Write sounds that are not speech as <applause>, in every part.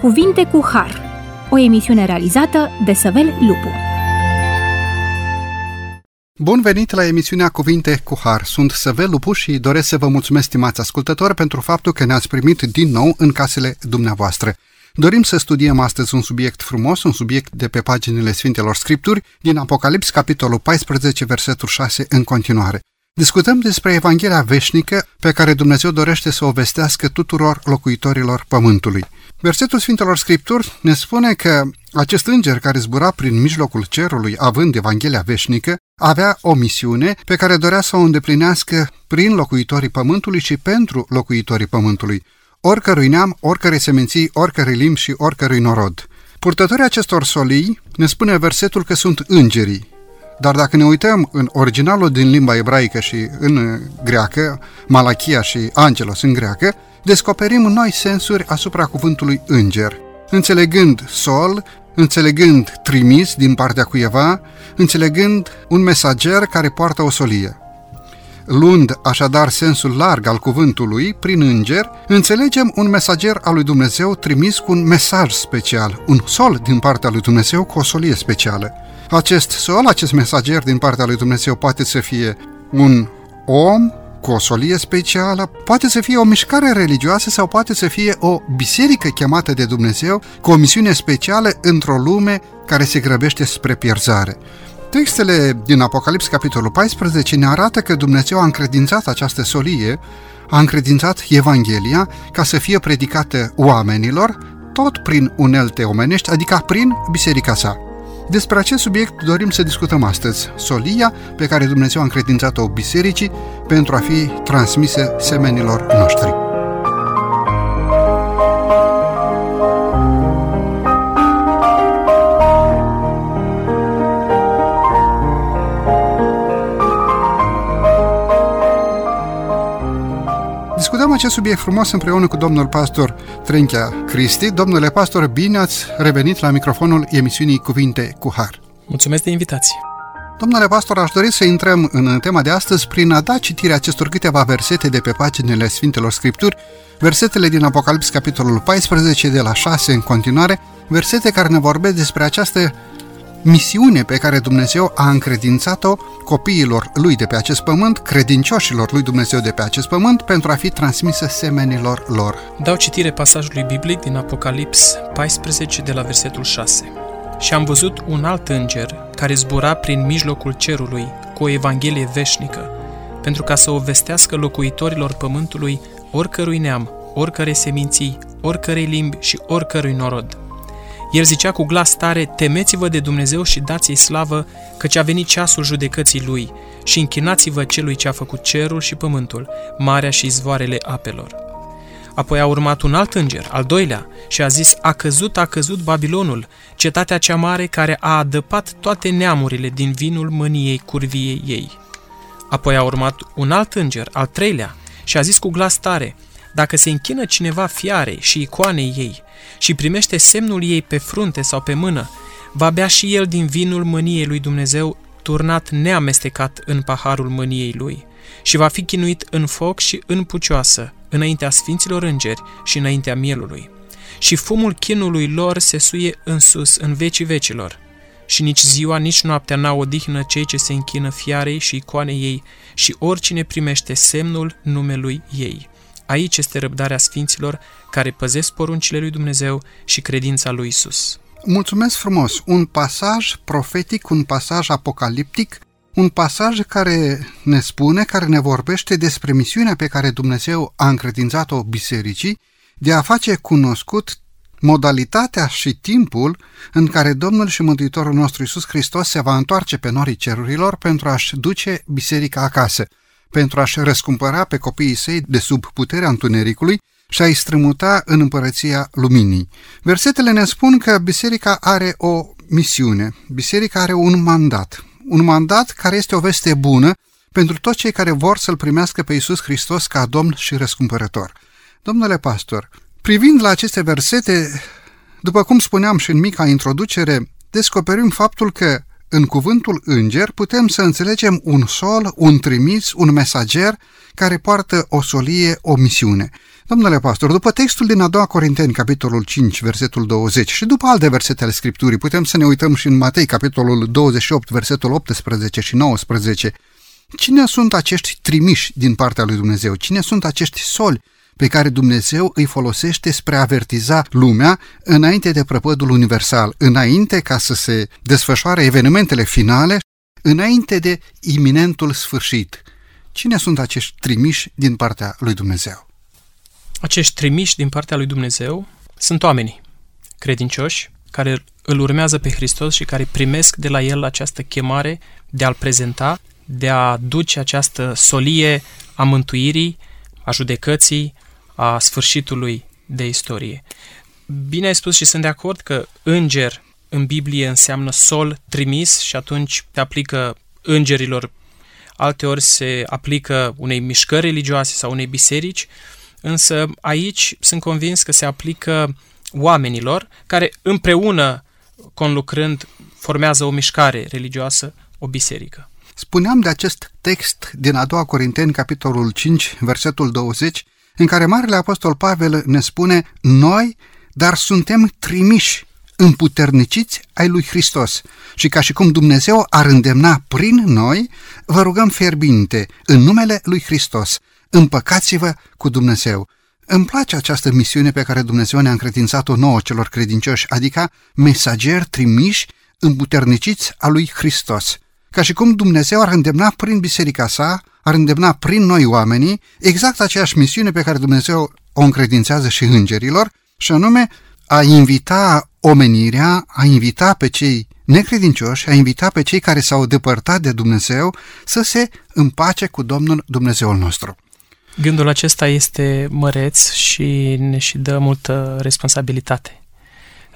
Cuvinte cu Har, o emisiune realizată de Săvel Lupu. Bun venit la emisiunea Cuvinte cu Har. Sunt Săvel Lupu și doresc să vă mulțumesc, stimați ascultători, pentru faptul că ne-ați primit din nou în casele dumneavoastră. Dorim să studiem astăzi un subiect frumos, un subiect de pe paginile Sfintelor Scripturi, din Apocalips, capitolul 14, versetul 6, în continuare. Discutăm despre Evanghelia veșnică pe care Dumnezeu dorește să o vestească tuturor locuitorilor pământului. Versetul Sfintelor Scripturi ne spune că acest înger care zbura prin mijlocul cerului având Evanghelia veșnică avea o misiune pe care dorea să o îndeplinească prin locuitorii pământului și pentru locuitorii pământului, oricărui neam, oricărei seminții, oricărei limbi și oricărui norod. Purtătorii acestor solii ne spune versetul că sunt îngerii, dar dacă ne uităm în originalul din limba ebraică și în greacă, Malachia și Angelos în greacă, descoperim noi sensuri asupra cuvântului înger. Înțelegând sol, înțelegând trimis din partea cuiva, înțelegând un mesager care poartă o solie. Luând așadar sensul larg al cuvântului prin înger, înțelegem un mesager al lui Dumnezeu trimis cu un mesaj special, un sol din partea lui Dumnezeu cu o solie specială. Acest sol, acest mesager din partea lui Dumnezeu poate să fie un om cu o solie specială, poate să fie o mișcare religioasă sau poate să fie o biserică chemată de Dumnezeu cu o misiune specială într-o lume care se grăbește spre pierzare. Textele din Apocalips, capitolul 14, ne arată că Dumnezeu a încredințat această solie, a încredințat Evanghelia ca să fie predicată oamenilor, tot prin unelte omenești, adică prin biserica sa. Despre acest subiect dorim să discutăm astăzi, solia pe care Dumnezeu a încredințat-o bisericii pentru a fi transmisă semenilor noștri. Acest subiect frumos împreună cu domnul pastor Trenchea Cristi. Domnule pastor, bine ați revenit la microfonul emisiunii Cuvinte cu Har. Mulțumesc de invitație. Domnule pastor, aș dori să intrăm în tema de astăzi prin a da citirea acestor câteva versete de pe paginile Sfintelor Scripturi, versetele din Apocalips, capitolul 14, de la 6 în continuare, versete care ne vorbesc despre această misiune pe care Dumnezeu a încredințat-o copiilor lui de pe acest pământ, credincioșilor lui Dumnezeu de pe acest pământ, pentru a fi transmisă semenilor lor. Dau citire pasajului biblic din Apocalips 14 de la versetul 6. Și am văzut un alt înger care zbura prin mijlocul cerului cu o evanghelie veșnică, pentru ca să o vestească locuitorilor pământului oricărui neam, oricărei seminții, oricărei limbi și oricărui norod el zicea cu glas tare, temeți-vă de Dumnezeu și dați-i slavă, căci a venit ceasul judecății Lui și închinați-vă celui ce a făcut cerul și pământul, marea și izvoarele apelor. Apoi a urmat un alt înger, al doilea, și a zis, a căzut, a căzut Babilonul, cetatea cea mare care a adăpat toate neamurile din vinul mâniei curviei ei. Apoi a urmat un alt înger, al treilea, și a zis cu glas tare, dacă se închină cineva fiarei și icoanei ei și primește semnul ei pe frunte sau pe mână, va bea și el din vinul mâniei lui Dumnezeu turnat neamestecat în paharul mâniei lui și va fi chinuit în foc și în pucioasă, înaintea sfinților îngeri și înaintea mielului. Și fumul chinului lor se suie în sus, în vecii vecilor. Și nici ziua, nici noaptea n-au odihnă cei ce se închină fiarei și icoanei ei și oricine primește semnul numelui ei. Aici este răbdarea sfinților care păzesc poruncile lui Dumnezeu și credința lui Isus. Mulțumesc frumos! Un pasaj profetic, un pasaj apocaliptic, un pasaj care ne spune, care ne vorbește despre misiunea pe care Dumnezeu a încredințat-o bisericii de a face cunoscut modalitatea și timpul în care Domnul și Mântuitorul nostru Isus Hristos se va întoarce pe norii cerurilor pentru a-și duce biserica acasă pentru a-și răscumpăra pe copiii săi de sub puterea întunericului și a-i strămuta în împărăția luminii. Versetele ne spun că biserica are o misiune, biserica are un mandat, un mandat care este o veste bună pentru toți cei care vor să-L primească pe Iisus Hristos ca Domn și Răscumpărător. Domnule pastor, privind la aceste versete, după cum spuneam și în mica introducere, descoperim faptul că în cuvântul înger putem să înțelegem un sol, un trimis, un mesager care poartă o solie, o misiune. Domnule pastor, după textul din a doua Corinteni, capitolul 5, versetul 20 și după alte versete ale Scripturii, putem să ne uităm și în Matei, capitolul 28, versetul 18 și 19. Cine sunt acești trimiși din partea lui Dumnezeu? Cine sunt acești soli pe care Dumnezeu îi folosește spre a avertiza lumea înainte de prăpădul universal, înainte ca să se desfășoare evenimentele finale, înainte de iminentul sfârșit? Cine sunt acești trimiși din partea lui Dumnezeu? Acești trimiși din partea lui Dumnezeu sunt oamenii credincioși care îl urmează pe Hristos și care primesc de la el această chemare de a-l prezenta, de a duce această solie a mântuirii, a judecății, a sfârșitului de istorie. Bine ai spus și sunt de acord că înger în Biblie înseamnă sol trimis și atunci te aplică îngerilor, alteori se aplică unei mișcări religioase sau unei biserici, însă aici sunt convins că se aplică oamenilor care împreună, conlucrând, formează o mișcare religioasă, o biserică. Spuneam de acest text din a doua Corinteni, capitolul 5, versetul 20, în care Marele Apostol Pavel ne spune Noi, dar suntem trimiși, împuterniciți ai lui Hristos și ca și cum Dumnezeu ar îndemna prin noi, vă rugăm fierbinte, în numele lui Hristos, împăcați-vă cu Dumnezeu. Îmi place această misiune pe care Dumnezeu ne-a încredințat-o nouă celor credincioși, adică mesageri trimiși, împuterniciți a lui Hristos. Ca și cum Dumnezeu ar îndemna prin biserica sa, ar îndemna prin noi oamenii, exact aceeași misiune pe care Dumnezeu o încredințează și îngerilor, și anume a invita omenirea, a invita pe cei necredincioși, a invita pe cei care s-au depărtat de Dumnezeu să se împace cu Domnul Dumnezeul nostru. Gândul acesta este măreț și ne și dă multă responsabilitate.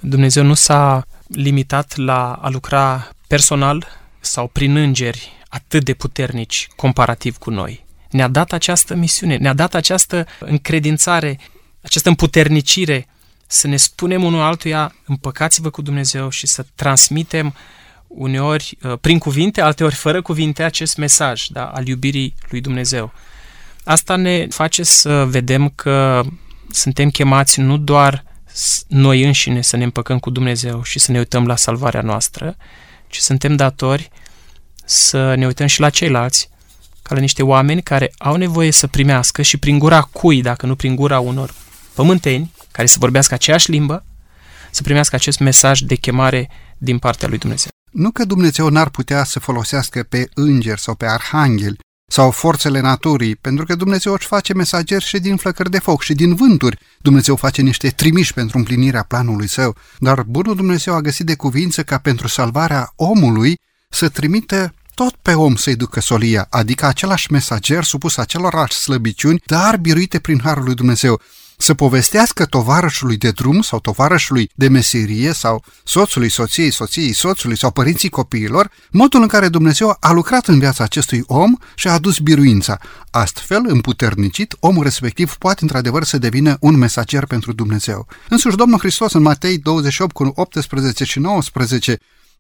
Dumnezeu nu s-a limitat la a lucra personal sau prin îngeri atât de puternici comparativ cu noi. Ne-a dat această misiune, ne-a dat această încredințare, această împuternicire să ne spunem unul altuia împăcați-vă cu Dumnezeu și să transmitem uneori uh, prin cuvinte, alteori fără cuvinte acest mesaj da, al iubirii lui Dumnezeu. Asta ne face să vedem că suntem chemați nu doar noi înșine să ne împăcăm cu Dumnezeu și să ne uităm la salvarea noastră, ci suntem datori să ne uităm și la ceilalți, ca la niște oameni care au nevoie să primească și prin gura cui, dacă nu prin gura unor pământeni, care să vorbească aceeași limbă, să primească acest mesaj de chemare din partea lui Dumnezeu. Nu că Dumnezeu n-ar putea să folosească pe îngeri sau pe arhangheli sau forțele naturii, pentru că Dumnezeu își face mesageri și din flăcări de foc și din vânturi. Dumnezeu face niște trimiși pentru împlinirea planului său, dar bunul Dumnezeu a găsit de cuvință ca pentru salvarea omului să trimită tot pe om să-i ducă solia, adică același mesager supus acelorași slăbiciuni, dar biruite prin Harul lui Dumnezeu să povestească tovarășului de drum sau tovarășului de meserie sau soțului soției, soției soțului sau părinții copiilor, modul în care Dumnezeu a lucrat în viața acestui om și a adus biruința. Astfel, împuternicit, omul respectiv poate într-adevăr să devină un mesager pentru Dumnezeu. Însuși Domnul Hristos în Matei 28 cu 18 și 19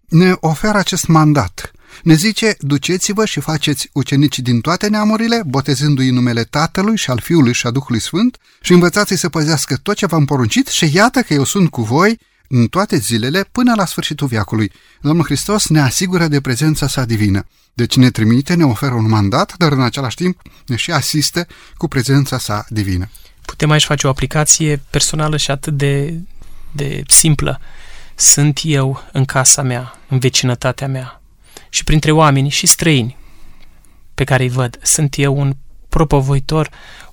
ne oferă acest mandat – ne zice, duceți-vă și faceți ucenici din toate neamurile, botezându-i numele Tatălui și al Fiului și a Duhului Sfânt și învățați-i să păzească tot ce v-am poruncit și iată că eu sunt cu voi în toate zilele până la sfârșitul viacului. Domnul Hristos ne asigură de prezența sa divină. Deci ne trimite, ne oferă un mandat, dar în același timp ne și asistă cu prezența sa divină. Putem aici face o aplicație personală și atât de, de simplă. Sunt eu în casa mea, în vecinătatea mea, și printre oameni și străini pe care îi văd. Sunt eu un propovăitor,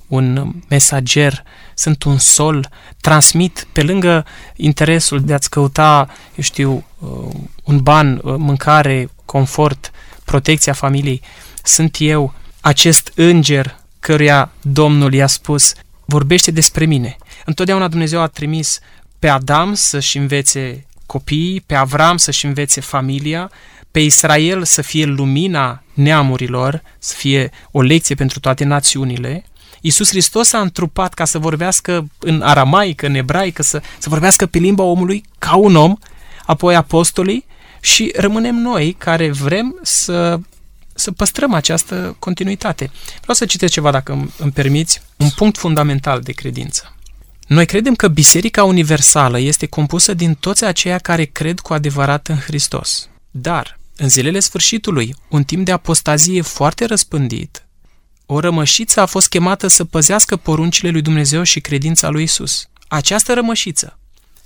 un mesager, sunt un sol, transmit pe lângă interesul de a-ți căuta, eu știu, uh, un ban, uh, mâncare, confort, protecția familiei, sunt eu acest înger căruia Domnul i-a spus, vorbește despre mine. Întotdeauna Dumnezeu a trimis pe Adam să-și învețe copiii, pe Avram să-și învețe familia, pe Israel să fie lumina neamurilor, să fie o lecție pentru toate națiunile. Iisus Hristos a întrupat ca să vorbească în aramaică, în ebraică, să, să vorbească pe limba omului ca un om, apoi apostolii și rămânem noi care vrem să, să păstrăm această continuitate. Vreau să citesc ceva, dacă îmi permiți, un punct fundamental de credință. Noi credem că Biserica Universală este compusă din toți aceia care cred cu adevărat în Hristos. Dar, în zilele sfârșitului, un timp de apostazie foarte răspândit, o rămășiță a fost chemată să păzească poruncile lui Dumnezeu și credința lui Isus. Această rămășiță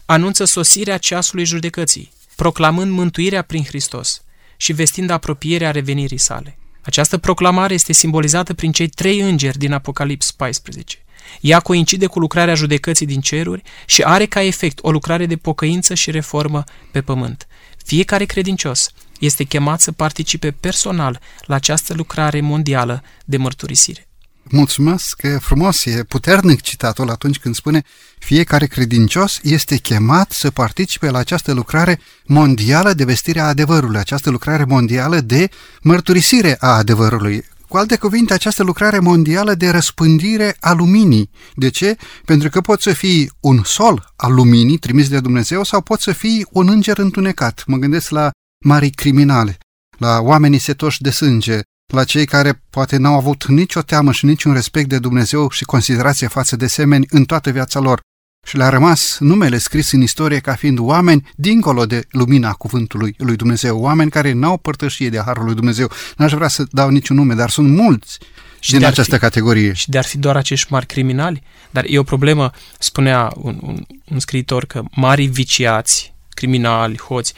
anunță sosirea ceasului judecății, proclamând mântuirea prin Hristos și vestind apropierea revenirii sale. Această proclamare este simbolizată prin cei trei îngeri din Apocalips 14. Ea coincide cu lucrarea judecății din ceruri și are ca efect o lucrare de pocăință și reformă pe pământ. Fiecare credincios este chemat să participe personal la această lucrare mondială de mărturisire. Mulțumesc, că frumos, e puternic citatul atunci când spune fiecare credincios este chemat să participe la această lucrare mondială de vestire a adevărului, această lucrare mondială de mărturisire a adevărului. Cu alte cuvinte, această lucrare mondială de răspândire a luminii. De ce? Pentru că poți să fii un sol al luminii trimis de Dumnezeu sau poți să fii un înger întunecat. Mă gândesc la mari criminale, la oamenii setoși de sânge, la cei care poate n-au avut nicio teamă și niciun respect de Dumnezeu și considerație față de semeni în toată viața lor și le-a rămas numele scris în istorie ca fiind oameni dincolo de lumina cuvântului lui Dumnezeu, oameni care n-au părtășie de harul lui Dumnezeu. N-aș vrea să dau niciun nume, dar sunt mulți și din această fi, categorie. Și de ar fi doar acești mari criminali? Dar e o problemă, spunea un, un, un scriitor, că mari viciați, criminali, hoți,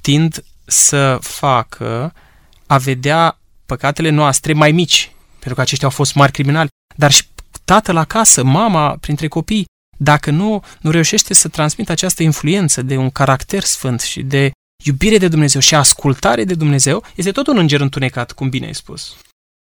tind să facă a vedea păcatele noastre mai mici, pentru că aceștia au fost mari criminali, dar și tatăl acasă, mama printre copii, dacă nu, nu reușește să transmită această influență de un caracter sfânt și de iubire de Dumnezeu și ascultare de Dumnezeu, este tot un înger întunecat, cum bine ai spus.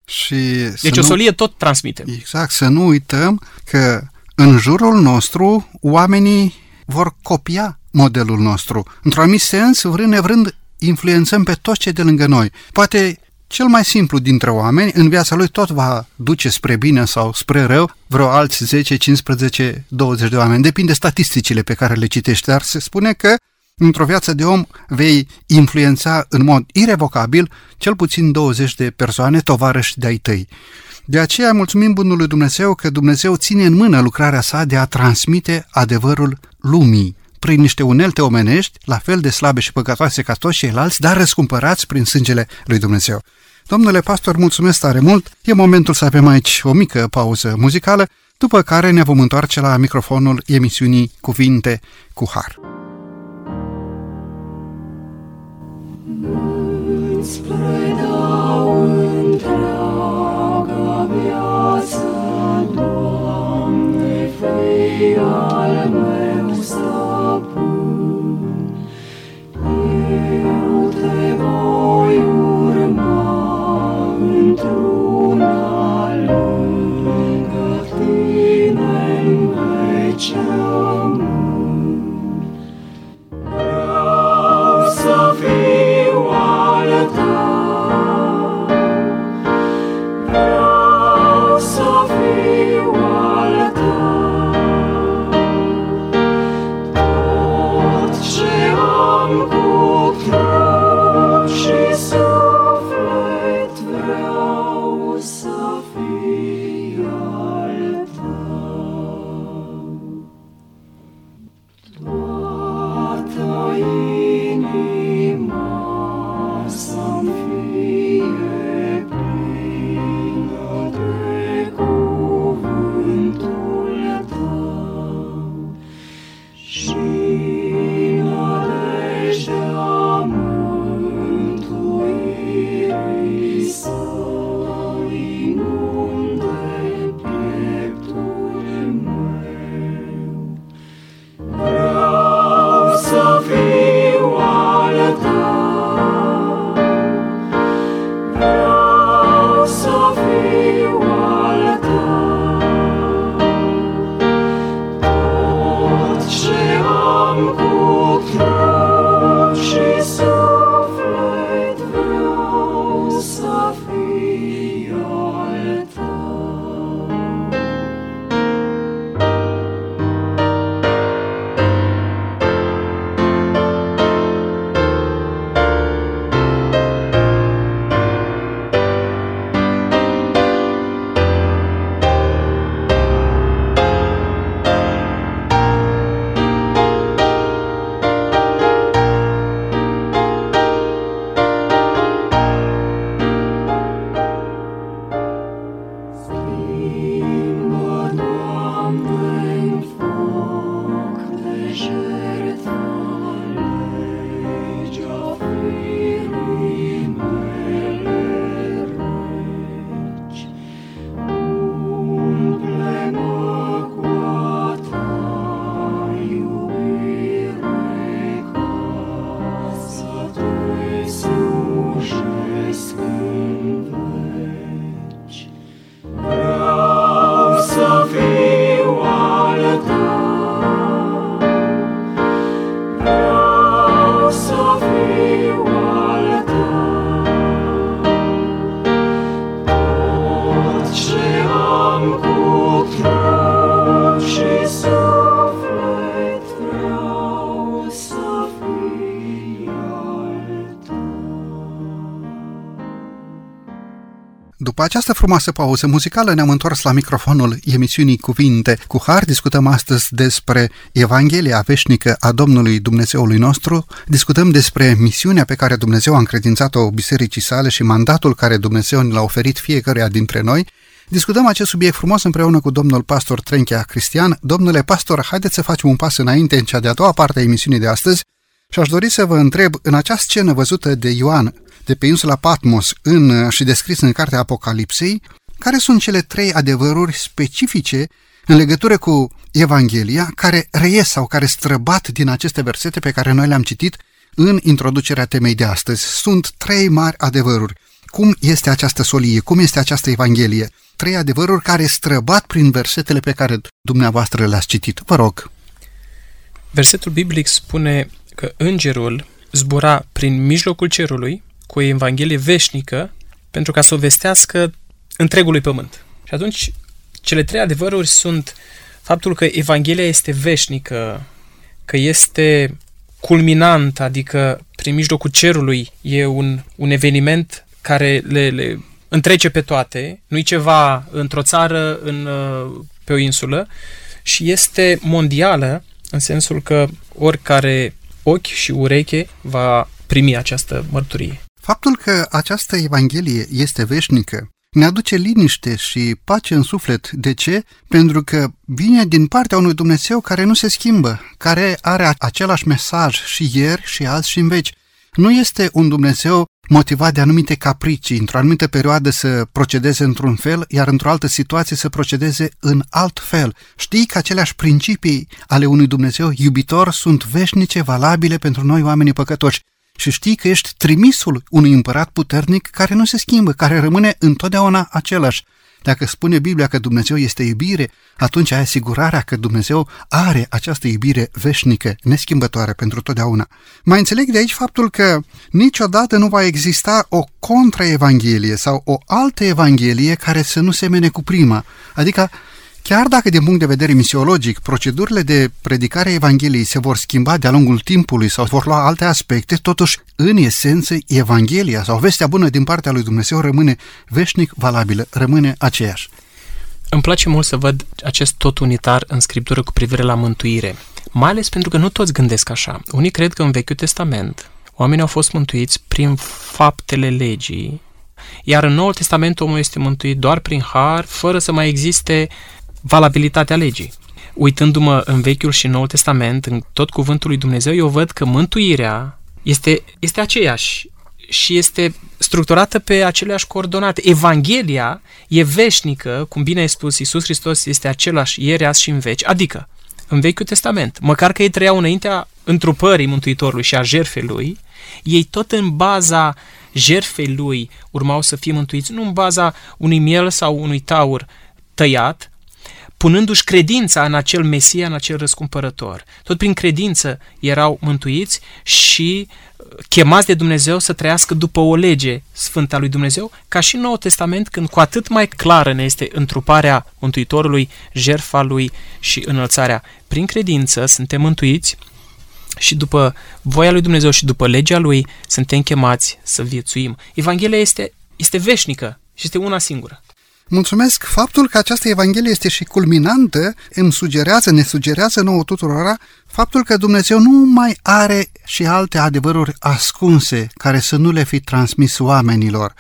Și deci o solie tot transmite. Exact, să nu uităm că în jurul nostru oamenii vor copia modelul nostru. Într-un anumit sens, vrând nevrând, influențăm pe toți cei de lângă noi. Poate cel mai simplu dintre oameni, în viața lui tot va duce spre bine sau spre rău vreo alți 10, 15, 20 de oameni. Depinde statisticile pe care le citești, dar se spune că într-o viață de om vei influența în mod irevocabil cel puțin 20 de persoane, tovarăși de-ai tăi. De aceea mulțumim Bunului Dumnezeu că Dumnezeu ține în mână lucrarea sa de a transmite adevărul lumii prin niște unelte omenești, la fel de slabe și păcătoase ca toți ceilalți, dar răscumpărați prin sângele lui Dumnezeu. Domnule pastor, mulțumesc tare mult! E momentul să avem aici o mică pauză muzicală, după care ne vom întoarce la microfonul emisiunii Cuvinte cu Har. Spre dau întreaga viață, Doamne, fii change. După această frumoasă pauză muzicală ne-am întors la microfonul emisiunii Cuvinte cu Har. Discutăm astăzi despre Evanghelia veșnică a Domnului Dumnezeului nostru. Discutăm despre misiunea pe care Dumnezeu a încredințat-o bisericii sale și mandatul care Dumnezeu ne l-a oferit fiecăruia dintre noi. Discutăm acest subiect frumos împreună cu domnul pastor Trenchea Cristian. Domnule pastor, haideți să facem un pas înainte în cea de-a doua parte a emisiunii de astăzi și aș dori să vă întreb, în această scenă văzută de Ioan de pe insula Patmos în, și descris în cartea Apocalipsei, care sunt cele trei adevăruri specifice în legătură cu Evanghelia, care reies sau care străbat din aceste versete pe care noi le-am citit în introducerea temei de astăzi. Sunt trei mari adevăruri. Cum este această solie? Cum este această Evanghelie? Trei adevăruri care străbat prin versetele pe care dumneavoastră le-ați citit. Vă rog. Versetul biblic spune că îngerul zbura prin mijlocul cerului cu o evanghelie veșnică pentru ca să o vestească întregului pământ. Și atunci, cele trei adevăruri sunt faptul că Evanghelia este veșnică, că este culminant, adică prin mijlocul cerului e un, un eveniment care le, le întrece pe toate, nu-i ceva într-o țară, în, pe o insulă, și este mondială, în sensul că oricare ochi și ureche va primi această mărturie. Faptul că această Evanghelie este veșnică ne aduce liniște și pace în suflet. De ce? Pentru că vine din partea unui Dumnezeu care nu se schimbă, care are același mesaj și ieri și azi și în veci. Nu este un Dumnezeu motivat de anumite capricii, într-o anumită perioadă să procedeze într-un fel, iar într-o altă situație să procedeze în alt fel. Știi că aceleași principii ale unui Dumnezeu iubitor sunt veșnice, valabile pentru noi oamenii păcătoși și știi că ești trimisul unui împărat puternic care nu se schimbă, care rămâne întotdeauna același. Dacă spune Biblia că Dumnezeu este iubire, atunci ai asigurarea că Dumnezeu are această iubire veșnică, neschimbătoare pentru totdeauna. Mai înțeleg de aici faptul că niciodată nu va exista o contraevanghelie sau o altă evanghelie care să nu semene cu prima. Adică Chiar dacă din punct de vedere misiologic procedurile de predicare a Evangheliei se vor schimba de-a lungul timpului sau vor lua alte aspecte, totuși, în esență, Evanghelia sau vestea bună din partea lui Dumnezeu rămâne veșnic valabilă, rămâne aceeași. Îmi place mult să văd acest tot unitar în Scriptură cu privire la mântuire, mai ales pentru că nu toți gândesc așa. Unii cred că în Vechiul Testament oamenii au fost mântuiți prin faptele legii, iar în Noul Testament omul este mântuit doar prin har, fără să mai existe valabilitatea legii. Uitându-mă în Vechiul și Noul Testament, în tot cuvântul lui Dumnezeu, eu văd că mântuirea este, este aceeași și este structurată pe aceleași coordonate. Evanghelia e veșnică, cum bine ai spus, Iisus Hristos este același ieri, azi și în veci, adică în Vechiul Testament, măcar că ei trăiau înaintea întrupării Mântuitorului și a jerfei lui, ei tot în baza jerfei lui urmau să fie mântuiți, nu în baza unui miel sau unui taur tăiat, punându-și credința în acel Mesia, în acel răscumpărător. Tot prin credință erau mântuiți și uh, chemați de Dumnezeu să trăiască după o lege sfântă a lui Dumnezeu, ca și în Noul Testament, când cu atât mai clară ne este întruparea Mântuitorului, jertfa lui și înălțarea. Prin credință suntem mântuiți și după voia lui Dumnezeu și după legea lui suntem chemați să viețuim. Evanghelia este, este veșnică și este una singură. Mulțumesc! Faptul că această Evanghelie este și culminantă îmi sugerează, ne sugerează nouă tuturora faptul că Dumnezeu nu mai are și alte adevăruri ascunse care să nu le fi transmis oamenilor.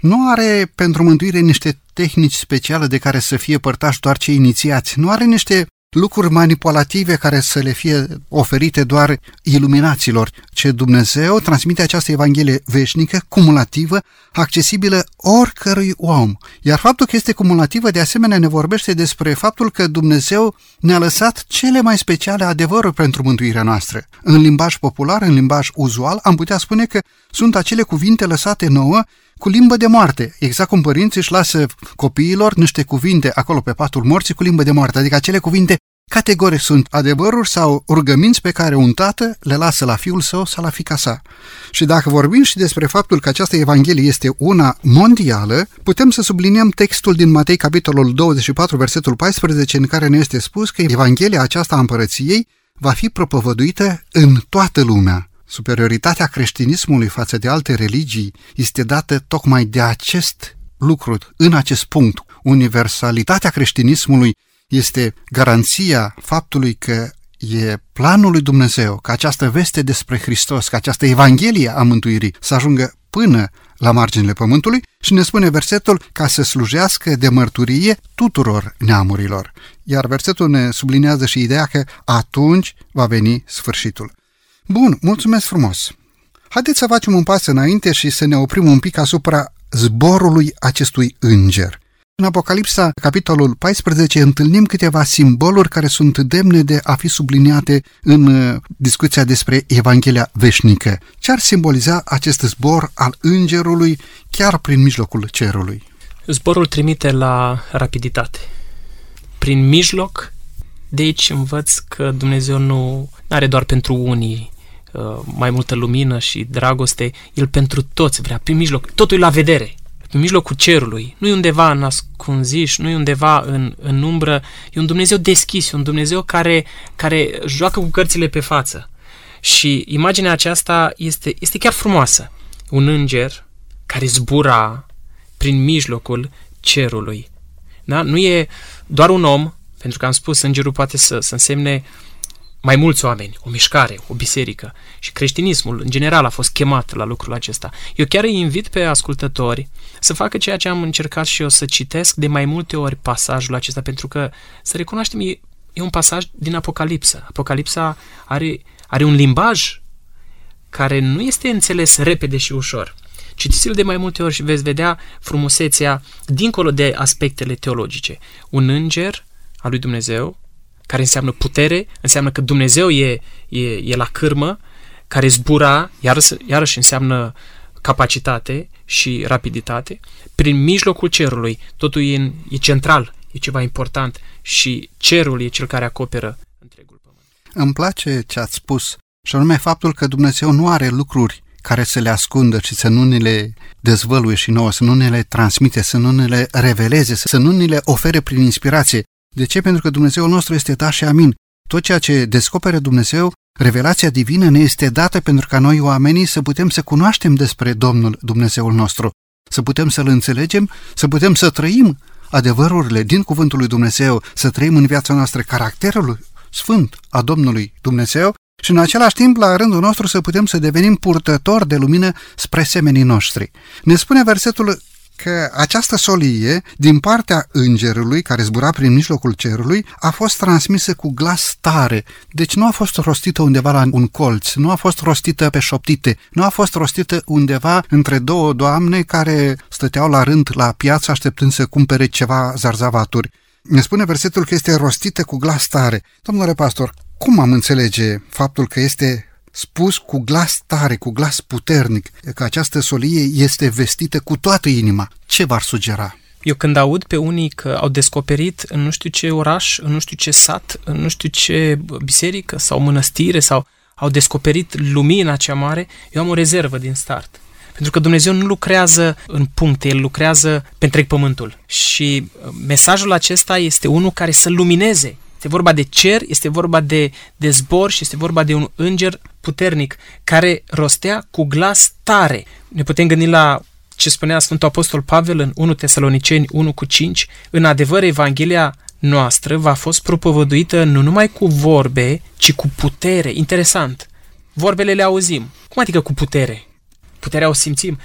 Nu are pentru mântuire niște tehnici speciale de care să fie părtași doar cei inițiați. Nu are niște lucruri manipulative care să le fie oferite doar iluminaților, ce Dumnezeu transmite această Evanghelie veșnică, cumulativă, accesibilă oricărui om. Iar faptul că este cumulativă, de asemenea, ne vorbește despre faptul că Dumnezeu ne-a lăsat cele mai speciale adevăruri pentru mântuirea noastră. În limbaj popular, în limbaj uzual, am putea spune că sunt acele cuvinte lăsate nouă cu limbă de moarte, exact cum părinții își lasă copiilor niște cuvinte acolo pe patul morții cu limbă de moarte, adică acele cuvinte categori sunt adevăruri sau rugăminți pe care un tată le lasă la fiul său sau la fica sa. Și dacă vorbim și despre faptul că această Evanghelie este una mondială, putem să subliniem textul din Matei, capitolul 24, versetul 14, în care ne este spus că Evanghelia aceasta a împărăției va fi propovăduită în toată lumea. Superioritatea creștinismului față de alte religii este dată tocmai de acest lucru în acest punct. Universalitatea creștinismului este garanția faptului că e planul lui Dumnezeu ca această veste despre Hristos, ca această Evanghelie a mântuirii să ajungă până la marginile pământului și ne spune versetul ca să slujească de mărturie tuturor neamurilor. Iar versetul ne sublinează și ideea că atunci va veni sfârșitul. Bun, mulțumesc frumos! Haideți să facem un pas înainte și să ne oprim un pic asupra zborului acestui înger. În Apocalipsa, capitolul 14, întâlnim câteva simboluri care sunt demne de a fi subliniate în uh, discuția despre Evanghelia veșnică. Ce ar simboliza acest zbor al îngerului chiar prin mijlocul cerului? Zborul trimite la rapiditate. Prin mijloc, de aici învăț că Dumnezeu nu are doar pentru unii uh, mai multă lumină și dragoste, El pentru toți vrea, prin mijloc, totul la vedere în mijlocul cerului, nu e undeva în ascunziș, nu e undeva în, în umbră, e un Dumnezeu deschis, e un Dumnezeu care, care joacă cu cărțile pe față. Și imaginea aceasta este, este chiar frumoasă. Un înger care zbura prin mijlocul cerului. Da? Nu e doar un om, pentru că am spus, îngerul poate să, să însemne mai mulți oameni, o mișcare, o biserică. Și creștinismul, în general, a fost chemat la lucrul acesta. Eu chiar îi invit pe ascultători să facă ceea ce am încercat și eu să citesc de mai multe ori pasajul acesta, pentru că, să recunoaștem, e, e un pasaj din Apocalipsa. Apocalipsa are, are un limbaj care nu este înțeles repede și ușor. Citiți-l de mai multe ori și veți vedea frumusețea dincolo de aspectele teologice. Un înger al lui Dumnezeu, care înseamnă putere, înseamnă că Dumnezeu e, e, e la cârmă, care zbura, iarăși, iarăși înseamnă capacitate și rapiditate, prin mijlocul cerului, totul e, e central, e ceva important și cerul e cel care acoperă întregul pământ. Îmi place ce ați spus, și anume faptul că Dumnezeu nu are lucruri care să le ascundă și să nu ne le dezvăluie și nouă, să nu ne le transmite, să nu ne le reveleze, să nu ne le ofere prin inspirație. De ce? Pentru că Dumnezeul nostru este da și amin. Tot ceea ce descopere Dumnezeu, revelația divină ne este dată pentru ca noi oamenii să putem să cunoaștem despre Domnul Dumnezeul nostru, să putem să-L înțelegem, să putem să trăim adevărurile din Cuvântul lui Dumnezeu, să trăim în viața noastră caracterul sfânt a Domnului Dumnezeu și în același timp, la rândul nostru, să putem să devenim purtători de lumină spre semenii noștri. Ne spune versetul că această solie, din partea îngerului care zbura prin mijlocul cerului, a fost transmisă cu glas tare, deci nu a fost rostită undeva la un colț, nu a fost rostită pe șoptite, nu a fost rostită undeva între două doamne care stăteau la rând la piață așteptând să cumpere ceva zarzavaturi. Ne spune versetul că este rostită cu glas tare. Domnule pastor, cum am înțelege faptul că este spus cu glas tare, cu glas puternic, că această solie este vestită cu toată inima. Ce v-ar sugera? Eu când aud pe unii că au descoperit în nu știu ce oraș, în nu știu ce sat, în nu știu ce biserică sau mănăstire sau au descoperit lumina cea mare, eu am o rezervă din start. Pentru că Dumnezeu nu lucrează în puncte, El lucrează pe întreg pământul. Și uh, mesajul acesta este unul care să lumineze este vorba de cer, este vorba de, de zbor și este vorba de un înger puternic care rostea cu glas tare. Ne putem gândi la ce spunea Sfântul Apostol Pavel în 1 Tesaloniceni 1 cu 5. În adevăr, Evanghelia noastră va fost propovăduită nu numai cu vorbe, ci cu putere. Interesant. Vorbele le auzim. Cum adică cu putere? Puterea o simțim.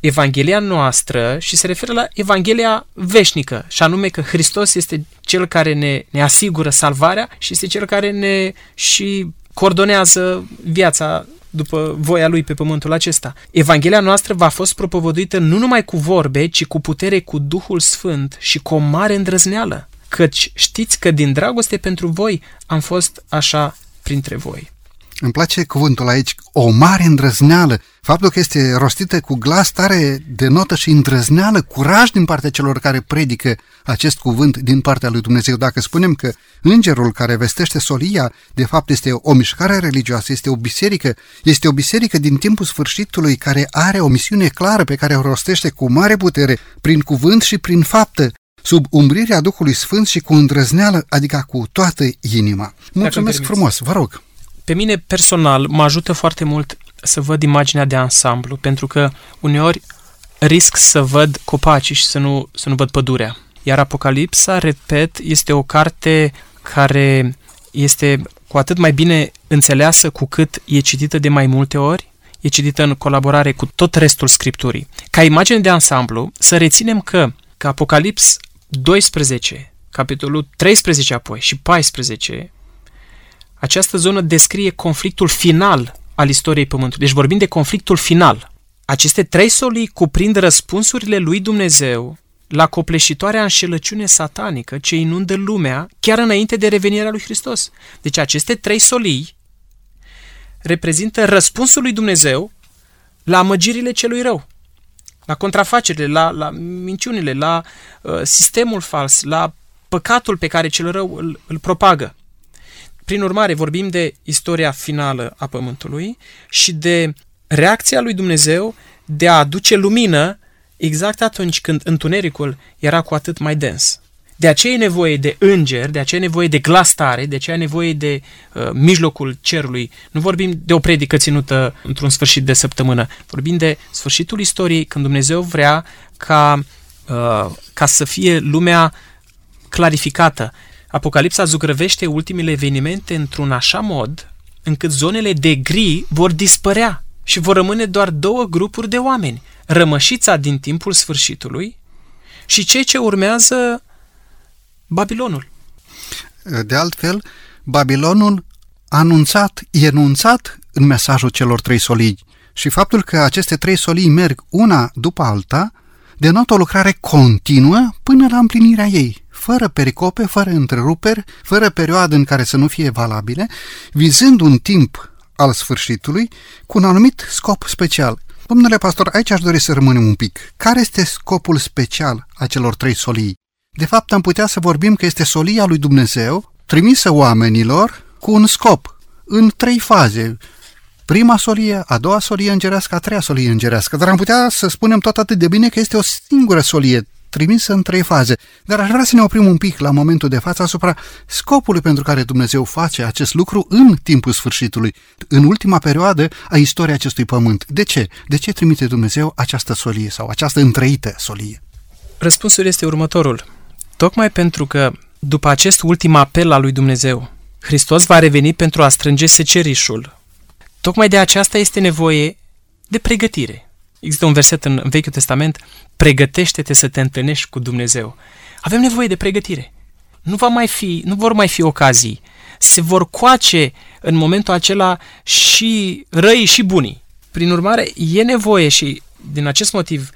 Evanghelia noastră și se referă la Evanghelia veșnică, și anume că Hristos este cel care ne, ne asigură salvarea și este cel care ne și coordonează viața după voia lui pe pământul acesta. Evanghelia noastră va fost propovăduită nu numai cu vorbe, ci cu putere cu Duhul Sfânt și cu o mare îndrăzneală, căci știți că din dragoste pentru voi am fost așa printre voi. Îmi place cuvântul aici, o mare îndrăzneală. Faptul că este rostită cu glas tare denotă și îndrăzneală, curaj din partea celor care predică acest cuvânt din partea lui Dumnezeu. Dacă spunem că îngerul care vestește solia, de fapt este o mișcare religioasă, este o biserică, este o biserică din timpul sfârșitului care are o misiune clară pe care o rostește cu mare putere, prin cuvânt și prin faptă, sub umbrirea Duhului Sfânt și cu îndrăzneală, adică cu toată inima. Mulțumesc frumos, vă rog! Pe mine personal mă ajută foarte mult să văd imaginea de ansamblu, pentru că uneori risc să văd copacii și să nu, să nu văd pădurea. Iar Apocalipsa, repet, este o carte care este cu atât mai bine înțeleasă cu cât e citită de mai multe ori, e citită în colaborare cu tot restul Scripturii. Ca imagine de ansamblu, să reținem că, că Apocalips 12, capitolul 13 apoi și 14, această zonă descrie conflictul final al istoriei Pământului. Deci vorbim de conflictul final. Aceste trei solii cuprind răspunsurile lui Dumnezeu la copleșitoarea înșelăciune satanică ce inundă lumea chiar înainte de revenirea lui Hristos. Deci aceste trei solii reprezintă răspunsul lui Dumnezeu la amăgirile celui rău, la contrafacerile, la, la minciunile, la uh, sistemul fals, la păcatul pe care cel rău îl, îl propagă. Prin urmare, vorbim de istoria finală a Pământului și de reacția lui Dumnezeu de a aduce lumină exact atunci când întunericul era cu atât mai dens. De aceea e nevoie de îngeri, de aceea e nevoie de glas tare, de aceea e nevoie de uh, mijlocul cerului. Nu vorbim de o predică ținută într-un sfârșit de săptămână, vorbim de sfârșitul istoriei când Dumnezeu vrea ca, uh, ca să fie lumea clarificată. Apocalipsa zugrăvește ultimele evenimente într-un așa mod încât zonele de gri vor dispărea și vor rămâne doar două grupuri de oameni. Rămășița din timpul sfârșitului și cei ce urmează Babilonul. De altfel, Babilonul a anunțat, enunțat în mesajul celor trei solii și faptul că aceste trei solii merg una după alta denotă o lucrare continuă până la împlinirea ei, fără pericope, fără întreruperi, fără perioadă în care să nu fie valabile, vizând un timp al sfârșitului cu un anumit scop special. Domnule pastor, aici aș dori să rămânem un pic. Care este scopul special a celor trei solii? De fapt, am putea să vorbim că este solia lui Dumnezeu trimisă oamenilor cu un scop, în trei faze. Prima solie, a doua solie îngerească, a treia solie îngerească. Dar am putea să spunem tot atât de bine că este o singură solie, trimisă în trei faze. Dar aș vrea să ne oprim un pic la momentul de față asupra scopului pentru care Dumnezeu face acest lucru în timpul sfârșitului, în ultima perioadă a istoriei acestui pământ. De ce? De ce trimite Dumnezeu această solie sau această întreită solie? Răspunsul este următorul. Tocmai pentru că, după acest ultim apel al lui Dumnezeu, Hristos va reveni pentru a strânge secerișul. Tocmai de aceasta este nevoie de pregătire. Există un verset în Vechiul Testament, pregătește-te să te întâlnești cu Dumnezeu. Avem nevoie de pregătire. Nu, va mai fi, nu vor mai fi ocazii. Se vor coace în momentul acela și răii și bunii. Prin urmare, e nevoie și din acest motiv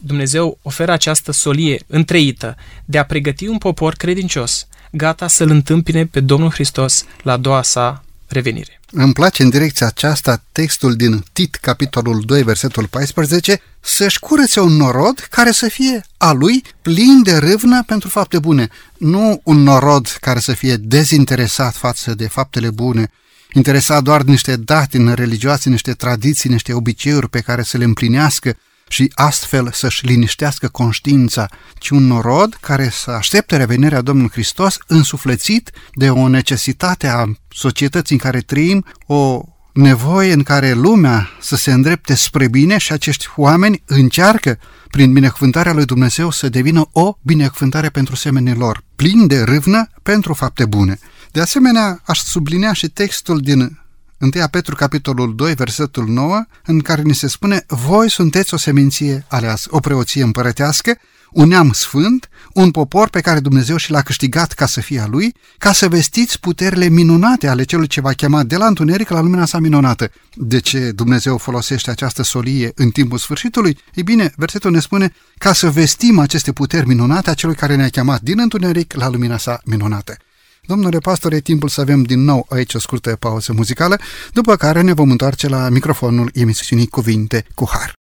Dumnezeu oferă această solie întreită de a pregăti un popor credincios, gata să-L întâmpine pe Domnul Hristos la a doua sa revenire. Îmi place în direcția aceasta textul din Tit, capitolul 2, versetul 14, să-și curețe un norod care să fie a lui plin de râvnă pentru fapte bune. Nu un norod care să fie dezinteresat față de faptele bune, interesat doar de niște datini religioase, niște tradiții, niște obiceiuri pe care să le împlinească, și astfel să-și liniștească conștiința, ci un norod care să aștepte revenirea Domnului Hristos însuflețit de o necesitate a societății în care trăim, o nevoie în care lumea să se îndrepte spre bine și acești oameni încearcă prin binecuvântarea lui Dumnezeu să devină o binecuvântare pentru semenii lor, plin de râvnă pentru fapte bune. De asemenea, aș sublinea și textul din 1 Petru, capitolul 2, versetul 9, în care ni se spune Voi sunteți o seminție aleasă, o preoție împărătească, un neam sfânt, un popor pe care Dumnezeu și l-a câștigat ca să fie a lui, ca să vestiți puterile minunate ale celui ce va chema de la întuneric la lumina sa minunată. De ce Dumnezeu folosește această solie în timpul sfârșitului? Ei bine, versetul ne spune ca să vestim aceste puteri minunate a celui care ne-a chemat din întuneric la lumina sa minunată. Domnule pastor, e timpul să avem din nou aici o scurtă pauză muzicală, după care ne vom întoarce la microfonul emisiunii Cuvinte cu Har.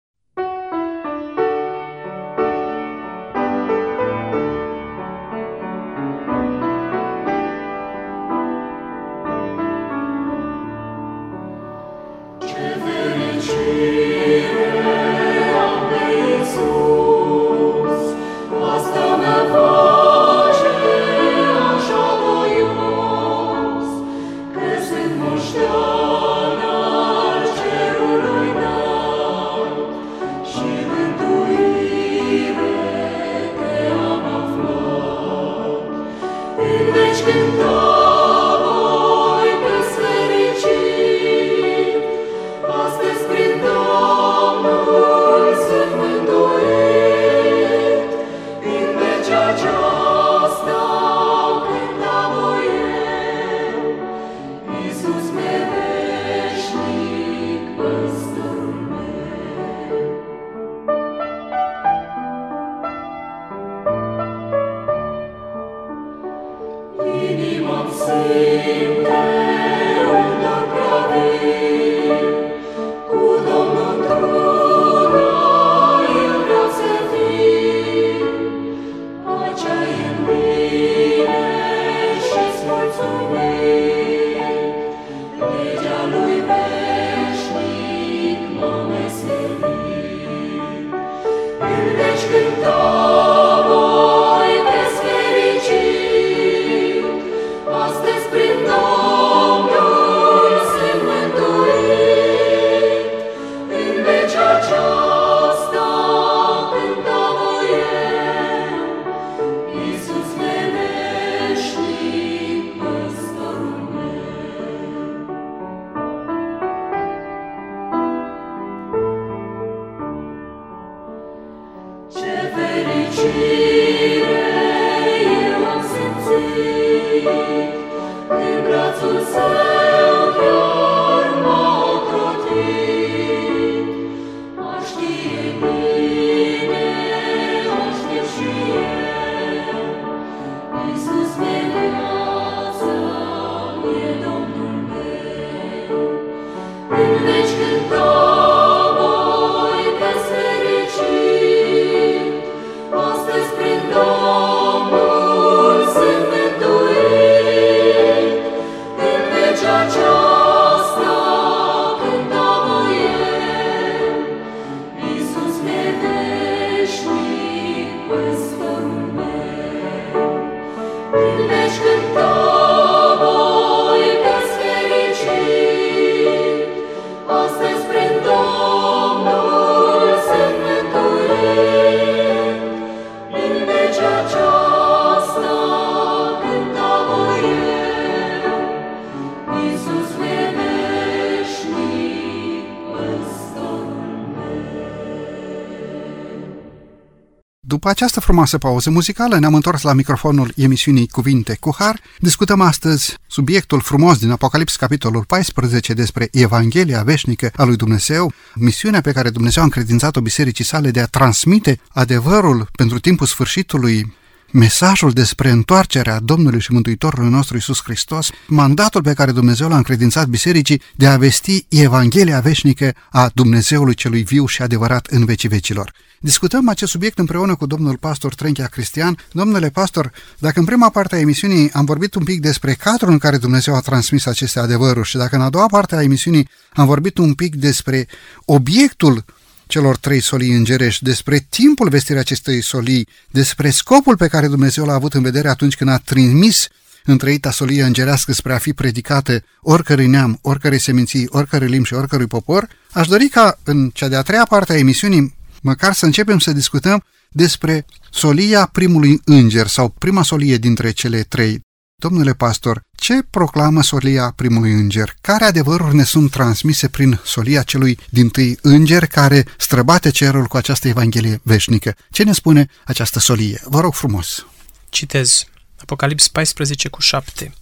După această frumoasă pauză muzicală, ne-am întors la microfonul emisiunii Cuvinte cu Har. Discutăm astăzi subiectul frumos din Apocalips, capitolul 14, despre Evanghelia veșnică a lui Dumnezeu, misiunea pe care Dumnezeu a încredințat-o bisericii sale de a transmite adevărul pentru timpul sfârșitului mesajul despre întoarcerea Domnului și Mântuitorului nostru Isus Hristos, mandatul pe care Dumnezeu l-a încredințat bisericii de a vesti Evanghelia veșnică a Dumnezeului celui viu și adevărat în vecii vecilor. Discutăm acest subiect împreună cu domnul pastor Trenchea Cristian. Domnule pastor, dacă în prima parte a emisiunii am vorbit un pic despre cadrul în care Dumnezeu a transmis aceste adevăruri și dacă în a doua parte a emisiunii am vorbit un pic despre obiectul celor trei solii îngerești, despre timpul vestirii acestei solii, despre scopul pe care Dumnezeu l-a avut în vedere atunci când a trimis întreita solie îngerească spre a fi predicată oricărui neam, oricărei seminții, oricărui limbi și oricărui popor, aș dori ca în cea de-a treia parte a emisiunii măcar să începem să discutăm despre solia primului înger sau prima solie dintre cele trei. Domnule pastor, ce proclamă solia primului înger? Care adevăruri ne sunt transmise prin solia celui din tâi înger care străbate cerul cu această evanghelie veșnică? Ce ne spune această solie? Vă rog frumos. Citez Apocalips 14 cu 7.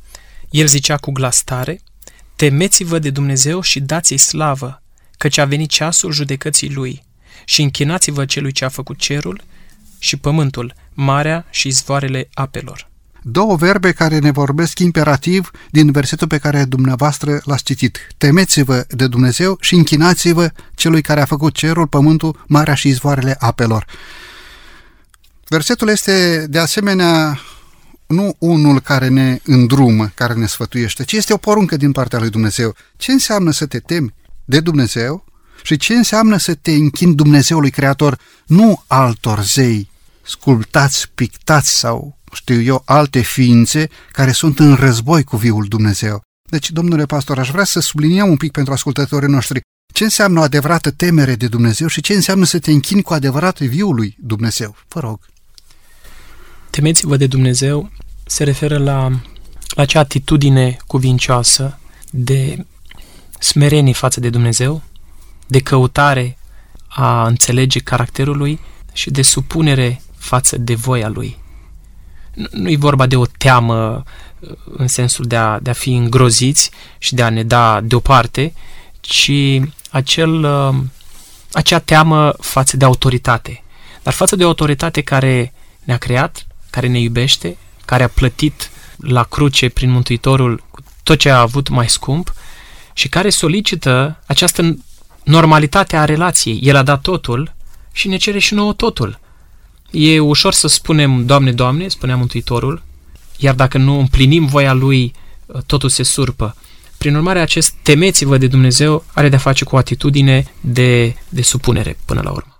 El zicea cu glas tare, Temeți-vă de Dumnezeu și dați-i slavă, căci a venit ceasul judecății lui și închinați-vă celui ce a făcut cerul și pământul, marea și izvoarele apelor. Două verbe care ne vorbesc imperativ din versetul pe care dumneavoastră l-ați citit. Temeți-vă de Dumnezeu și închinați-vă celui care a făcut cerul, pământul, marea și izvoarele apelor. Versetul este de asemenea nu unul care ne îndrumă, care ne sfătuiește, ci este o poruncă din partea lui Dumnezeu. Ce înseamnă să te temi de Dumnezeu și ce înseamnă să te închini Dumnezeului Creator, nu altor zei, sculptați, pictați sau, știu eu, alte ființe care sunt în război cu viul Dumnezeu. Deci, domnule pastor, aș vrea să subliniem un pic pentru ascultătorii noștri ce înseamnă o adevărată temere de Dumnezeu și ce înseamnă să te închini cu adevărat viului Dumnezeu. Vă rog. Temeți-vă de Dumnezeu se referă la la acea atitudine cuvincioasă de smerenie față de Dumnezeu, de căutare a înțelege caracterul lui și de supunere față de voia lui. Nu e vorba de o teamă uh, în sensul de a, de a fi îngroziți și de a ne da deoparte, ci acel, uh, acea teamă față de autoritate. Dar față de o autoritate care ne-a creat, care ne iubește, care a plătit la cruce prin Mântuitorul cu tot ce a avut mai scump și care solicită această normalitate a relației. El a dat totul și ne cere și nouă totul. E ușor să spunem, Doamne, Doamne, spunea Mântuitorul, iar dacă nu împlinim voia Lui, totul se surpă. Prin urmare, acest temeți-vă de Dumnezeu are de-a face cu o atitudine de, de supunere până la urmă.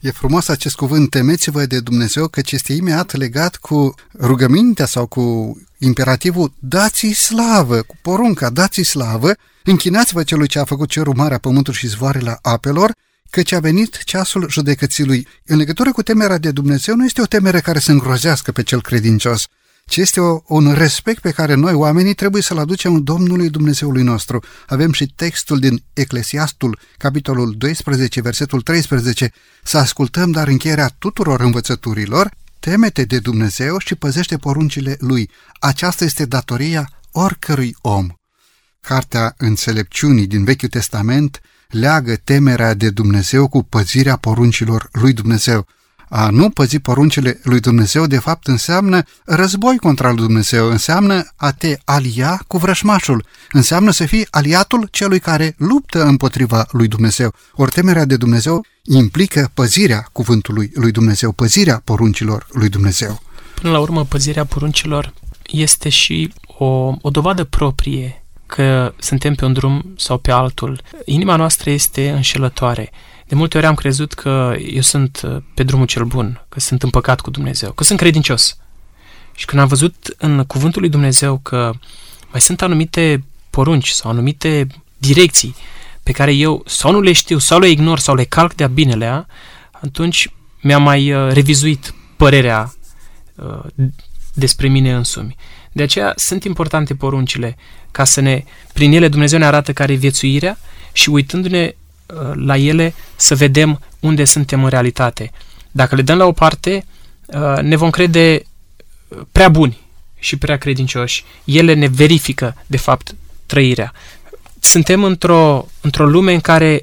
E frumos acest cuvânt, temeți-vă de Dumnezeu, căci este imediat legat cu rugămintea sau cu imperativul dați slavă, cu porunca dați slavă, închinați-vă celui ce a făcut cerul, marea, pământul și zvoarele apelor, căci a venit ceasul judecății lui. În legătură cu temerea de Dumnezeu nu este o temere care să îngrozească pe cel credincios, ci este o, un respect pe care noi, oamenii, trebuie să-l aducem Domnului Dumnezeului nostru. Avem și textul din Eclesiastul, capitolul 12, versetul 13, să ascultăm dar încheierea tuturor învățăturilor, temete de Dumnezeu și păzește poruncile Lui. Aceasta este datoria oricărui om. Cartea Înțelepciunii din Vechiul Testament leagă temerea de Dumnezeu cu păzirea poruncilor lui Dumnezeu. A nu păzi poruncile lui Dumnezeu, de fapt, înseamnă război contra lui Dumnezeu, înseamnă a te alia cu vrășmașul, înseamnă să fii aliatul celui care luptă împotriva lui Dumnezeu. Ori temerea de Dumnezeu implică păzirea cuvântului lui Dumnezeu, păzirea poruncilor lui Dumnezeu. Până la urmă, păzirea poruncilor este și o, o dovadă proprie că suntem pe un drum sau pe altul. Inima noastră este înșelătoare. De multe ori am crezut că eu sunt uh, pe drumul cel bun, că sunt împăcat cu Dumnezeu, că sunt credincios. Și când am văzut în cuvântul lui Dumnezeu că mai sunt anumite porunci sau anumite direcții pe care eu sau nu le știu, sau le ignor, sau le calc de-a binelea, atunci mi-am mai uh, revizuit părerea uh, despre mine însumi. De aceea sunt importante poruncile, ca să ne, prin ele Dumnezeu ne arată care e viețuirea și uitându-ne uh, la ele să vedem unde suntem în realitate. Dacă le dăm la o parte, uh, ne vom crede uh, prea buni și prea credincioși. Ele ne verifică, de fapt, trăirea. Suntem într-o, într-o lume în care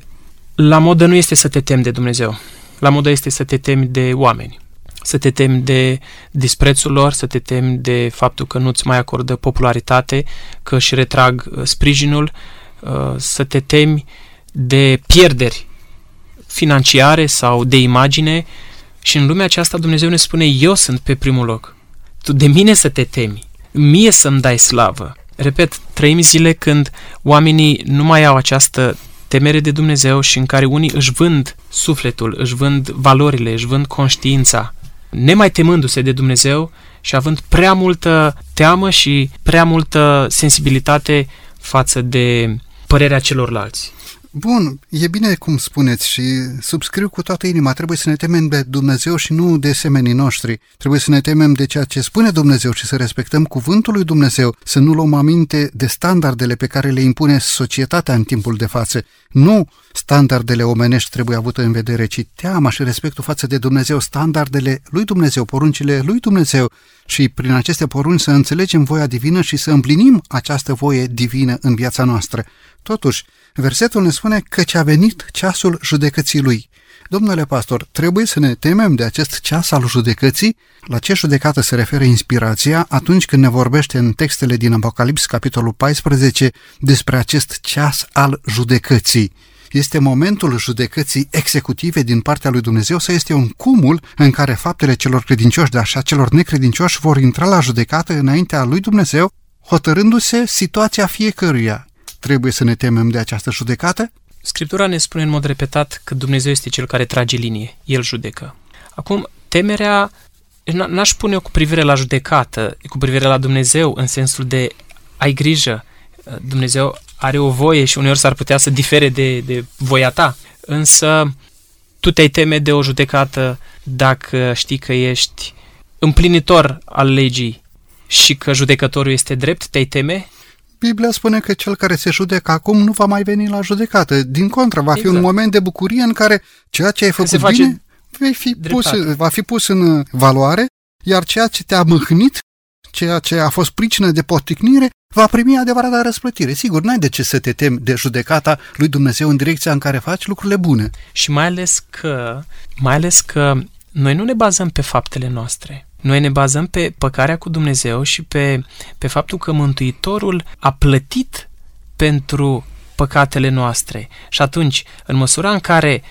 la modă nu este să te temi de Dumnezeu. La modă este să te temi de oameni să te temi de disprețul lor, să te temi de faptul că nu-ți mai acordă popularitate, că își retrag uh, sprijinul, uh, să te temi de pierderi financiare sau de imagine și în lumea aceasta Dumnezeu ne spune eu sunt pe primul loc. Tu de mine să te temi, mie să-mi dai slavă. Repet, trăim zile când oamenii nu mai au această temere de Dumnezeu și în care unii își vând sufletul, își vând valorile, își vând conștiința nemai temându-se de Dumnezeu și având prea multă teamă și prea multă sensibilitate față de părerea celorlalți. Bun, e bine cum spuneți și subscriu cu toată inima. Trebuie să ne temem de Dumnezeu și nu de semenii noștri. Trebuie să ne temem de ceea ce spune Dumnezeu și să respectăm cuvântul lui Dumnezeu, să nu luăm aminte de standardele pe care le impune societatea în timpul de față. Nu standardele omenești trebuie avute în vedere, ci teama și respectul față de Dumnezeu, standardele lui Dumnezeu, poruncile lui Dumnezeu și prin aceste porunci să înțelegem voia divină și să împlinim această voie divină în viața noastră. Totuși, versetul ne spune că ce a venit ceasul judecății lui. Domnule pastor, trebuie să ne temem de acest ceas al judecății? La ce judecată se referă inspirația atunci când ne vorbește în textele din Apocalips, capitolul 14, despre acest ceas al judecății? Este momentul judecății executive din partea lui Dumnezeu sau este un cumul în care faptele celor credincioși, de așa celor necredincioși, vor intra la judecată înaintea lui Dumnezeu, hotărându-se situația fiecăruia? Trebuie să ne temem de această judecată? Scriptura ne spune în mod repetat că Dumnezeu este cel care trage linie, El judecă. Acum, temerea n-aș pune-o cu privire la judecată, cu privire la Dumnezeu, în sensul de ai grijă, Dumnezeu are o voie și uneori s-ar putea să difere de, de voia ta, însă tu te-ai teme de o judecată dacă știi că ești împlinitor al legii și că judecătorul este drept, te teme? Biblia spune că cel care se judecă acum nu va mai veni la judecată. Din contră, va fi exact. un moment de bucurie în care ceea ce ai făcut se face bine vei fi pus, va fi pus în valoare, iar ceea ce te-a mâhnit, ceea ce a fost pricină de poticnire, va primi adevărata răsplătire. Sigur, n-ai de ce să te temi de judecata lui Dumnezeu în direcția în care faci lucrurile bune. Și mai ales că, mai ales că noi nu ne bazăm pe faptele noastre. Noi ne bazăm pe păcarea cu Dumnezeu și pe, pe faptul că Mântuitorul a plătit pentru păcatele noastre. Și atunci, în măsura în care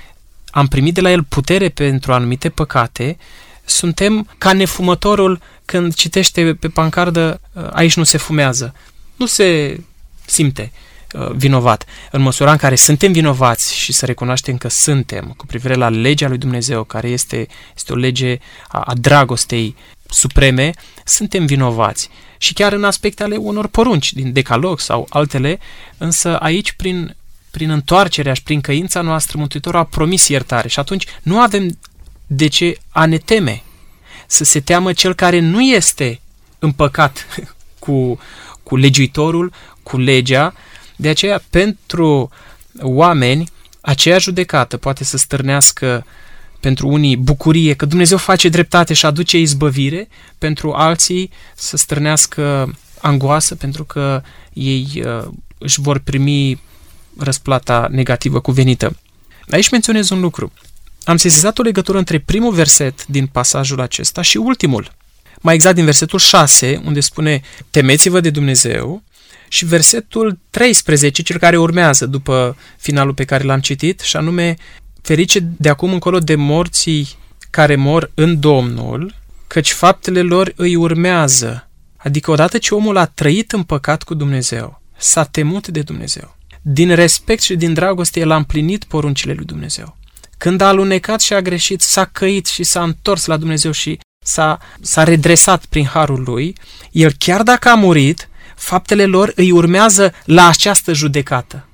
am primit de la el putere pentru anumite păcate, suntem ca nefumătorul când citește pe pancardă aici nu se fumează. Nu se simte uh, vinovat. În măsura în care suntem vinovați și să recunoaștem că suntem cu privire la legea lui Dumnezeu, care este, este o lege a, a dragostei supreme, suntem vinovați. Și chiar în aspecte ale unor porunci, din decalog sau altele, însă aici prin, prin întoarcerea și prin căința noastră, Mântuitorul a promis iertare și atunci nu avem de ce a ne teme. Să se teamă cel care nu este împăcat <laughs> cu, cu legiuitorul, cu legea. De aceea, pentru oameni, aceea judecată poate să stârnească pentru unii bucurie că Dumnezeu face dreptate și aduce izbăvire, pentru alții să stârnească angoasă pentru că ei uh, își vor primi răsplata negativă cuvenită. Aici menționez un lucru. Am sesizat o legătură între primul verset din pasajul acesta și ultimul. Mai exact din versetul 6, unde spune Temeți-vă de Dumnezeu, și versetul 13, cel care urmează după finalul pe care l-am citit, și anume Ferice de acum încolo de morții care mor în Domnul, căci faptele lor îi urmează. Adică odată ce omul a trăit în păcat cu Dumnezeu, s-a temut de Dumnezeu. Din respect și din dragoste, el a împlinit poruncile lui Dumnezeu. Când a alunecat și a greșit, s-a căit și s-a întors la Dumnezeu și s-a, s-a redresat prin harul lui, el chiar dacă a murit, faptele lor îi urmează la această judecată.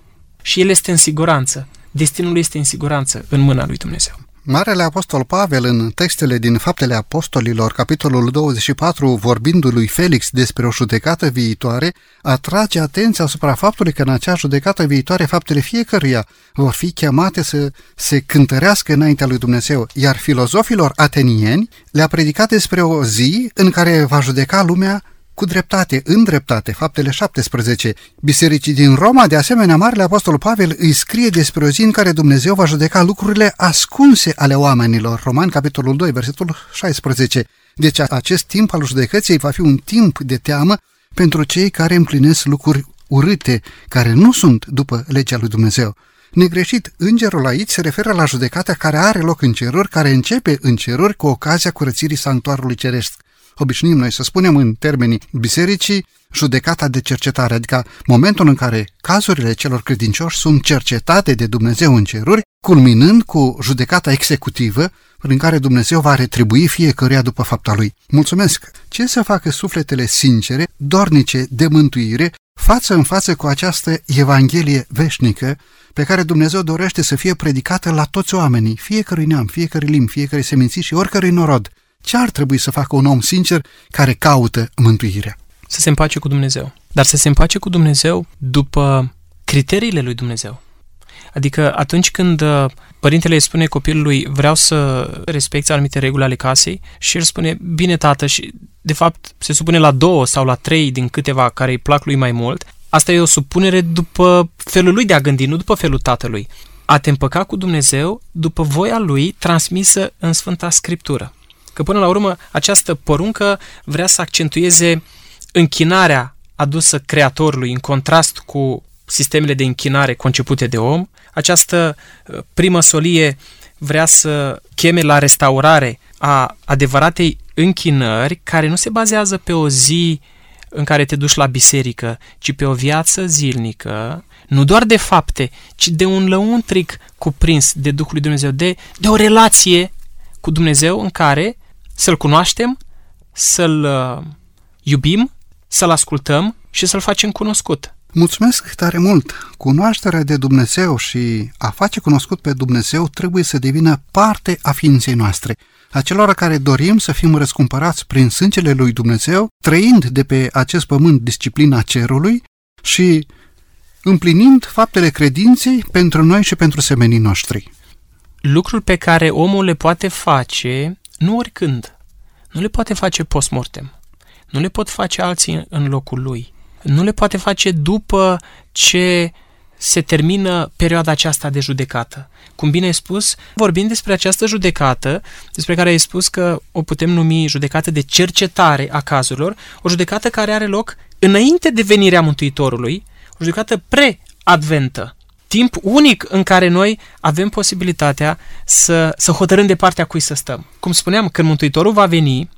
Și el este în siguranță. Destinul este în siguranță în mâna lui Dumnezeu. Marele Apostol Pavel, în textele din Faptele Apostolilor, capitolul 24, vorbindu lui Felix despre o judecată viitoare, atrage atenția asupra faptului că în acea judecată viitoare faptele fiecăruia vor fi chemate să se cântărească înaintea lui Dumnezeu, iar filozofilor atenieni le-a predicat despre o zi în care va judeca lumea cu dreptate, în dreptate, faptele 17. Bisericii din Roma, de asemenea, Marele Apostol Pavel îi scrie despre o zi în care Dumnezeu va judeca lucrurile ascunse ale oamenilor. Roman, capitolul 2, versetul 16. Deci acest timp al judecății va fi un timp de teamă pentru cei care împlinesc lucruri urâte, care nu sunt după legea lui Dumnezeu. Negreșit, îngerul aici se referă la judecata care are loc în ceruri, care începe în ceruri cu ocazia curățirii sanctuarului ceresc obișnuim noi să spunem în termenii bisericii, judecata de cercetare, adică momentul în care cazurile celor credincioși sunt cercetate de Dumnezeu în ceruri, culminând cu judecata executivă, prin care Dumnezeu va retribui fiecăruia după fapta lui. Mulțumesc! Ce să facă sufletele sincere, dornice de mântuire, față în față cu această Evanghelie veșnică, pe care Dumnezeu dorește să fie predicată la toți oamenii, fiecărui neam, fiecare limbi, fiecare seminții și oricărui norod. Ce ar trebui să facă un om sincer care caută mântuirea? Să se împace cu Dumnezeu. Dar să se împace cu Dumnezeu după criteriile lui Dumnezeu. Adică atunci când uh, părintele îi spune copilului vreau să respecti anumite reguli ale casei și el spune bine tată și de fapt se supune la două sau la trei din câteva care îi plac lui mai mult, asta e o supunere după felul lui de a gândi, nu după felul tatălui. A te împăca cu Dumnezeu după voia lui transmisă în Sfânta Scriptură. Că până la urmă această poruncă vrea să accentueze închinarea adusă Creatorului în contrast cu sistemele de închinare concepute de om. Această uh, primă solie vrea să cheme la restaurare a adevăratei închinări care nu se bazează pe o zi în care te duci la biserică, ci pe o viață zilnică, nu doar de fapte, ci de un lăuntric cuprins de Duhul lui Dumnezeu, de, de o relație cu Dumnezeu în care să-L cunoaștem, să-L uh, iubim, să-L ascultăm și să-L facem cunoscut. Mulțumesc tare mult! Cunoașterea de Dumnezeu și a face cunoscut pe Dumnezeu trebuie să devină parte a ființei noastre. acelora care dorim să fim răscumpărați prin sângele lui Dumnezeu, trăind de pe acest pământ disciplina cerului și împlinind faptele credinței pentru noi și pentru semenii noștri. Lucruri pe care omul le poate face nu oricând. Nu le poate face post-mortem. Nu le pot face alții în locul lui. Nu le poate face după ce se termină perioada aceasta de judecată. Cum bine ai spus, vorbim despre această judecată, despre care ai spus că o putem numi judecată de cercetare a cazurilor, o judecată care are loc înainte de venirea Mântuitorului, o judecată pre-adventă. Timp unic în care noi avem posibilitatea să, să hotărâm de partea cui să stăm. Cum spuneam, când Mântuitorul va veni,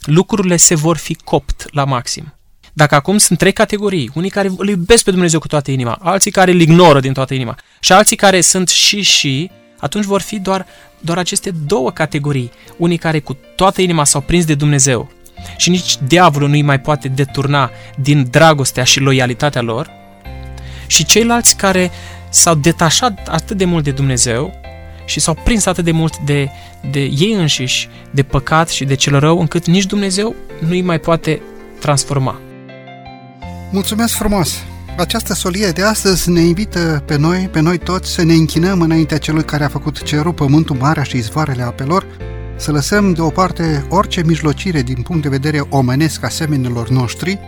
lucrurile se vor fi copt la maxim. Dacă acum sunt trei categorii, unii care îl iubesc pe Dumnezeu cu toată inima, alții care îl ignoră din toată inima și alții care sunt și și, atunci vor fi doar, doar aceste două categorii. Unii care cu toată inima s-au prins de Dumnezeu și nici diavolul nu îi mai poate deturna din dragostea și loialitatea lor, și ceilalți care s-au detașat atât de mult de Dumnezeu și s-au prins atât de mult de, de ei înșiși, de păcat și de cel rău, încât nici Dumnezeu nu îi mai poate transforma. Mulțumesc frumos! Această solie de astăzi ne invită pe noi, pe noi toți, să ne închinăm înaintea celui care a făcut cerul, pământul, marea și izvoarele apelor, să lăsăm deoparte orice mijlocire din punct de vedere omenesc asemenilor noștri,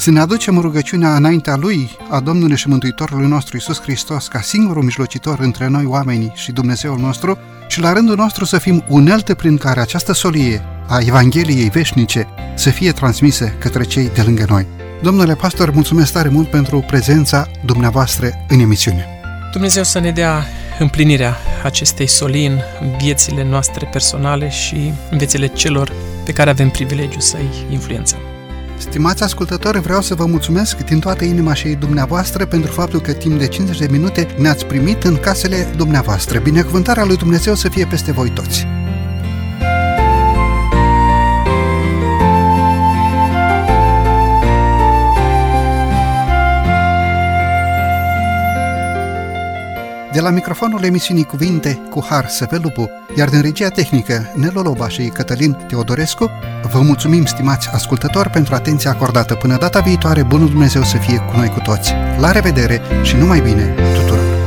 să ne aducem rugăciunea înaintea Lui, a Domnului și Mântuitorului nostru Isus Hristos, ca singurul mijlocitor între noi oamenii și Dumnezeul nostru, și la rândul nostru să fim unelte prin care această solie a Evangheliei veșnice să fie transmisă către cei de lângă noi. Domnule pastor, mulțumesc tare mult pentru prezența dumneavoastră în emisiune. Dumnezeu să ne dea împlinirea acestei solii în viețile noastre personale și în viețile celor pe care avem privilegiu să-i influențăm. Stimați ascultători, vreau să vă mulțumesc din toată inima și dumneavoastră pentru faptul că timp de 50 de minute ne-ați primit în casele dumneavoastră. Binecuvântarea lui Dumnezeu să fie peste voi toți! De la microfonul emisiunii Cuvinte cu Har Sevelupu, iar din regia tehnică Nelo Loba și Cătălin Teodorescu, vă mulțumim, stimați ascultători, pentru atenția acordată. Până data viitoare, bunul Dumnezeu să fie cu noi cu toți. La revedere și numai bine tuturor!